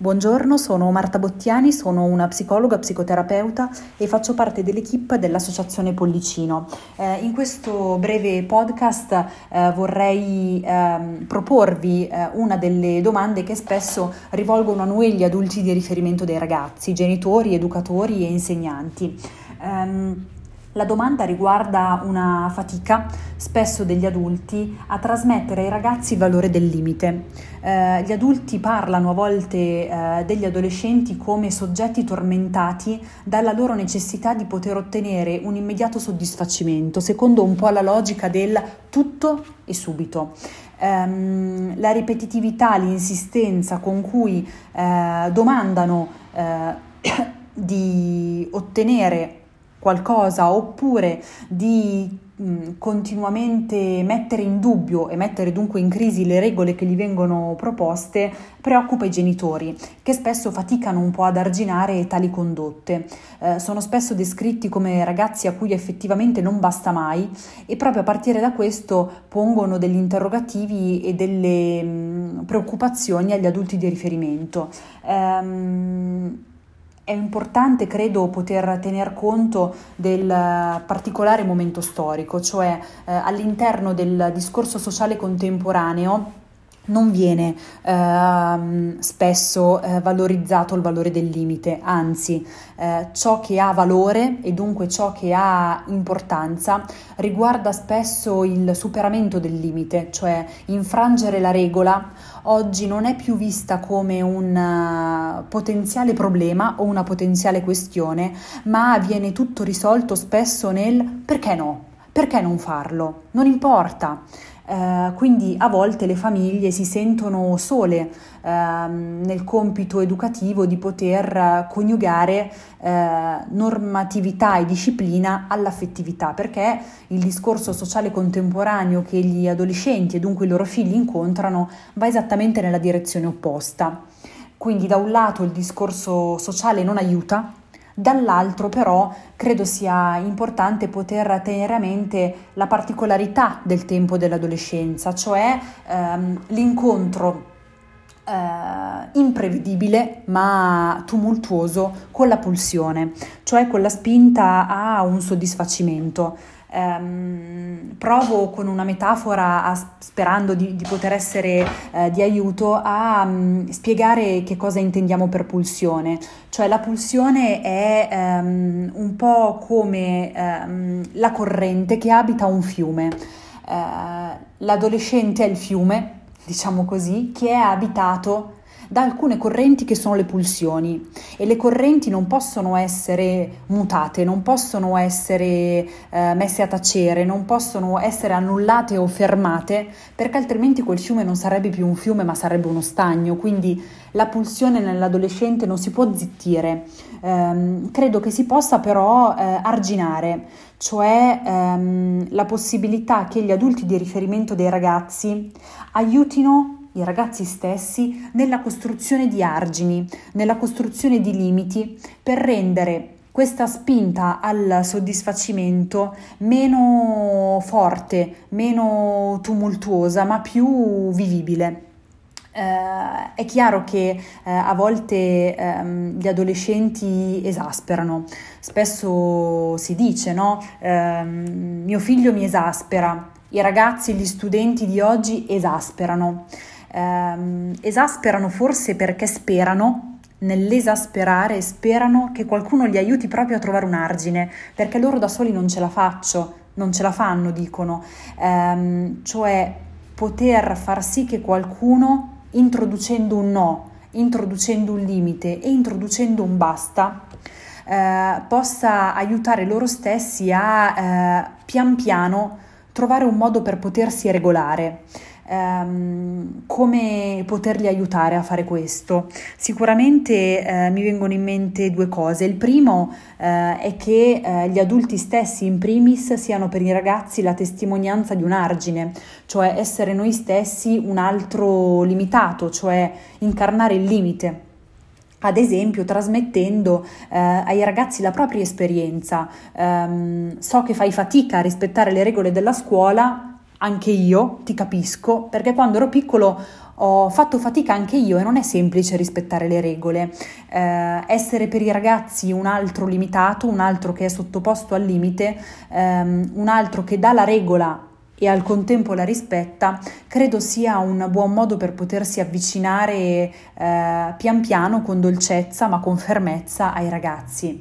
Buongiorno, sono Marta Bottiani, sono una psicologa, psicoterapeuta e faccio parte dell'equipe dell'Associazione Pollicino. Eh, in questo breve podcast eh, vorrei eh, proporvi eh, una delle domande che spesso rivolgono a noi gli adulti di riferimento dei ragazzi, genitori, educatori e insegnanti. Um, la domanda riguarda una fatica spesso degli adulti a trasmettere ai ragazzi il valore del limite. Eh, gli adulti parlano a volte eh, degli adolescenti come soggetti tormentati dalla loro necessità di poter ottenere un immediato soddisfacimento, secondo un po' la logica del tutto e subito. Um, la ripetitività, l'insistenza con cui eh, domandano eh, di ottenere qualcosa oppure di continuamente mettere in dubbio e mettere dunque in crisi le regole che gli vengono proposte preoccupa i genitori che spesso faticano un po' ad arginare tali condotte. Eh, sono spesso descritti come ragazzi a cui effettivamente non basta mai e proprio a partire da questo pongono degli interrogativi e delle mh, preoccupazioni agli adulti di riferimento. Um, è importante, credo, poter tener conto del particolare momento storico, cioè eh, all'interno del discorso sociale contemporaneo non viene eh, spesso eh, valorizzato il valore del limite, anzi eh, ciò che ha valore e dunque ciò che ha importanza riguarda spesso il superamento del limite, cioè infrangere la regola oggi non è più vista come un uh, potenziale problema o una potenziale questione, ma viene tutto risolto spesso nel perché no, perché non farlo, non importa. Eh, quindi a volte le famiglie si sentono sole eh, nel compito educativo di poter coniugare eh, normatività e disciplina all'affettività, perché il discorso sociale contemporaneo che gli adolescenti e dunque i loro figli incontrano va esattamente nella direzione opposta. Quindi da un lato il discorso sociale non aiuta, Dall'altro però credo sia importante poter tenere a mente la particolarità del tempo dell'adolescenza, cioè ehm, l'incontro eh, imprevedibile ma tumultuoso con la pulsione, cioè con la spinta a un soddisfacimento. Um, provo con una metafora, a, sperando di, di, poter essere uh, di aiuto, a um, spiegare che cosa intendiamo per pulsione. Cioè la pulsione è um, un po' come la corrente che abita un fiume. Uh, l'adolescente è il fiume, diciamo così, che è abitato da alcune correnti che sono le pulsioni. E le correnti non possono essere mutate, non possono essere eh, messe a tacere, non possono essere annullate o fermate perché altrimenti quel fiume non sarebbe più un fiume ma sarebbe uno stagno, quindi la pulsione nell'adolescente non si può zittire, ehm, credo che si possa però eh, arginare, cioè ehm, la possibilità che gli adulti di riferimento dei ragazzi aiutino i ragazzi stessi nella costruzione di argini, nella costruzione di limiti per rendere questa spinta al soddisfacimento meno forte, meno tumultuosa, ma più vivibile. Uh, è chiaro che uh, a volte um, gli adolescenti esasperano, spesso si dice no, uh, mio figlio mi esaspera, i ragazzi, gli studenti di oggi esasperano ehm, esasperano forse perché sperano nell'esasperare sperano che qualcuno li aiuti proprio a trovare un argine, perché loro da soli non ce la faccio, non ce la fanno, dicono, ehm, cioè poter far sì che qualcuno, introducendo un no, introducendo un limite e introducendo un basta, eh, possa aiutare loro stessi a eh, pian piano trovare un modo per potersi regolare ehm, come poterli aiutare a fare questo? Sicuramente eh, mi vengono in mente due cose. Il primo eh, è che eh, gli adulti stessi in primis siano per i ragazzi la testimonianza di un argine, cioè essere noi stessi un altro limitato, cioè incarnare il limite ad esempio trasmettendo eh, ai ragazzi la propria esperienza. Um, so che fai fatica a rispettare le regole della scuola, anche io ti capisco, perché quando ero piccolo ho fatto fatica anche io e non è semplice rispettare le regole. Eh, essere per i ragazzi un altro limitato, un altro che è sottoposto al limite, ehm, un altro che dà la regola e al contempo la rispetta, credo sia un buon modo per potersi avvicinare eh, pian piano con dolcezza ma con fermezza ai ragazzi.